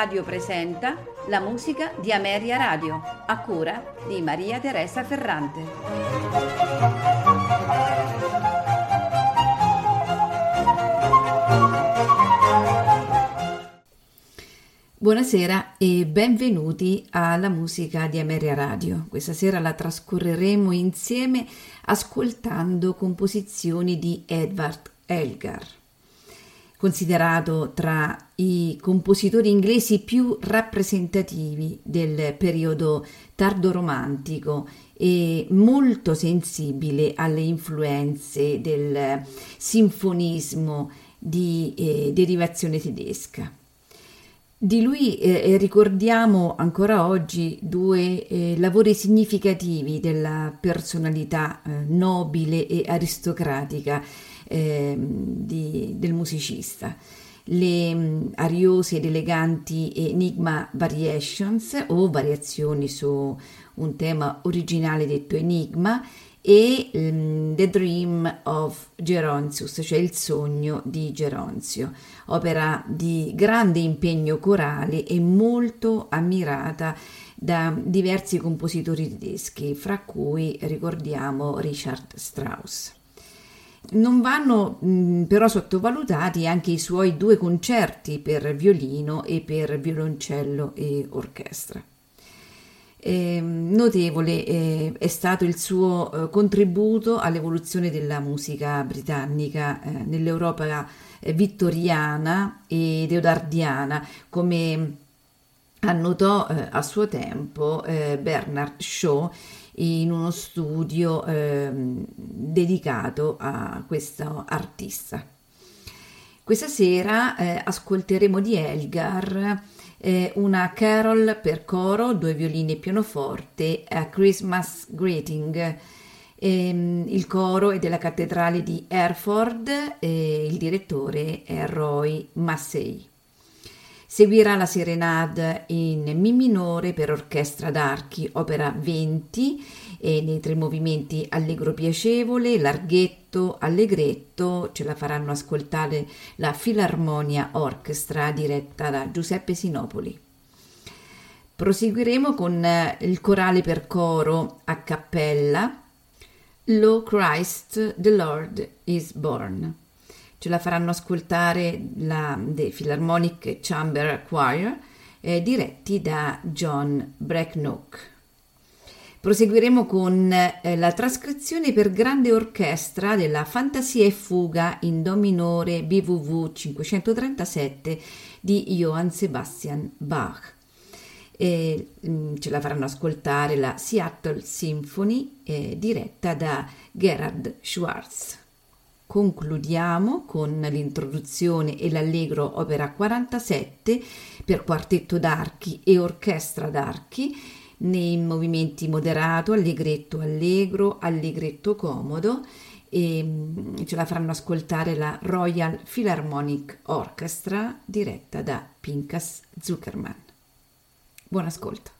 Radio presenta la musica di Ameria Radio, a cura di Maria Teresa Ferrante. Buonasera e benvenuti alla musica di Ameria Radio. Questa sera la trascorreremo insieme ascoltando composizioni di Edvard Elgar considerato tra i compositori inglesi più rappresentativi del periodo tardo-romantico e molto sensibile alle influenze del sinfonismo di eh, derivazione tedesca. Di lui eh, ricordiamo ancora oggi due eh, lavori significativi della personalità eh, nobile e aristocratica eh, di, del musicista. Le um, ariose ed eleganti Enigma Variations o variazioni su un tema originale detto Enigma e um, The Dream of Gerontius, cioè il sogno di Geronzio, opera di grande impegno corale e molto ammirata da diversi compositori tedeschi, fra cui ricordiamo Richard Strauss. Non vanno mh, però sottovalutati anche i suoi due concerti per violino e per violoncello e orchestra. Eh, notevole eh, è stato il suo eh, contributo all'evoluzione della musica britannica eh, nell'Europa eh, vittoriana ed eodardiana, come annotò eh, a suo tempo Bernard Shaw in uno studio eh, dedicato a questo artista. Questa sera eh, ascolteremo di Elgar eh, una carol per coro, due violini e pianoforte, a Christmas Greeting. Ehm, il coro è della cattedrale di Hereford e il direttore è Roy Massey. Seguirà la serenade in Mi minore per orchestra d'archi, opera 20, e nei tre movimenti allegro piacevole, larghetto, allegretto, ce la faranno ascoltare la Filarmonia Orchestra diretta da Giuseppe Sinopoli. Proseguiremo con eh, il corale per coro a cappella, Lo Christ the Lord is Born ce la faranno ascoltare la The Philharmonic Chamber Choir eh, diretti da John Brecknock. Proseguiremo con eh, la trascrizione per grande orchestra della Fantasia e fuga in Do minore BWV 537 di Johann Sebastian Bach. E, mh, mm, ce la faranno ascoltare la Seattle Symphony eh, diretta da Gerhard Schwartz. Concludiamo con l'introduzione e l'allegro opera 47 per quartetto d'archi e orchestra d'archi nei movimenti moderato, allegretto, allegro, allegretto comodo e mm, ce la faranno ascoltare la Royal Philharmonic Orchestra diretta da Pinkas Zuckerman. Buon ascolto.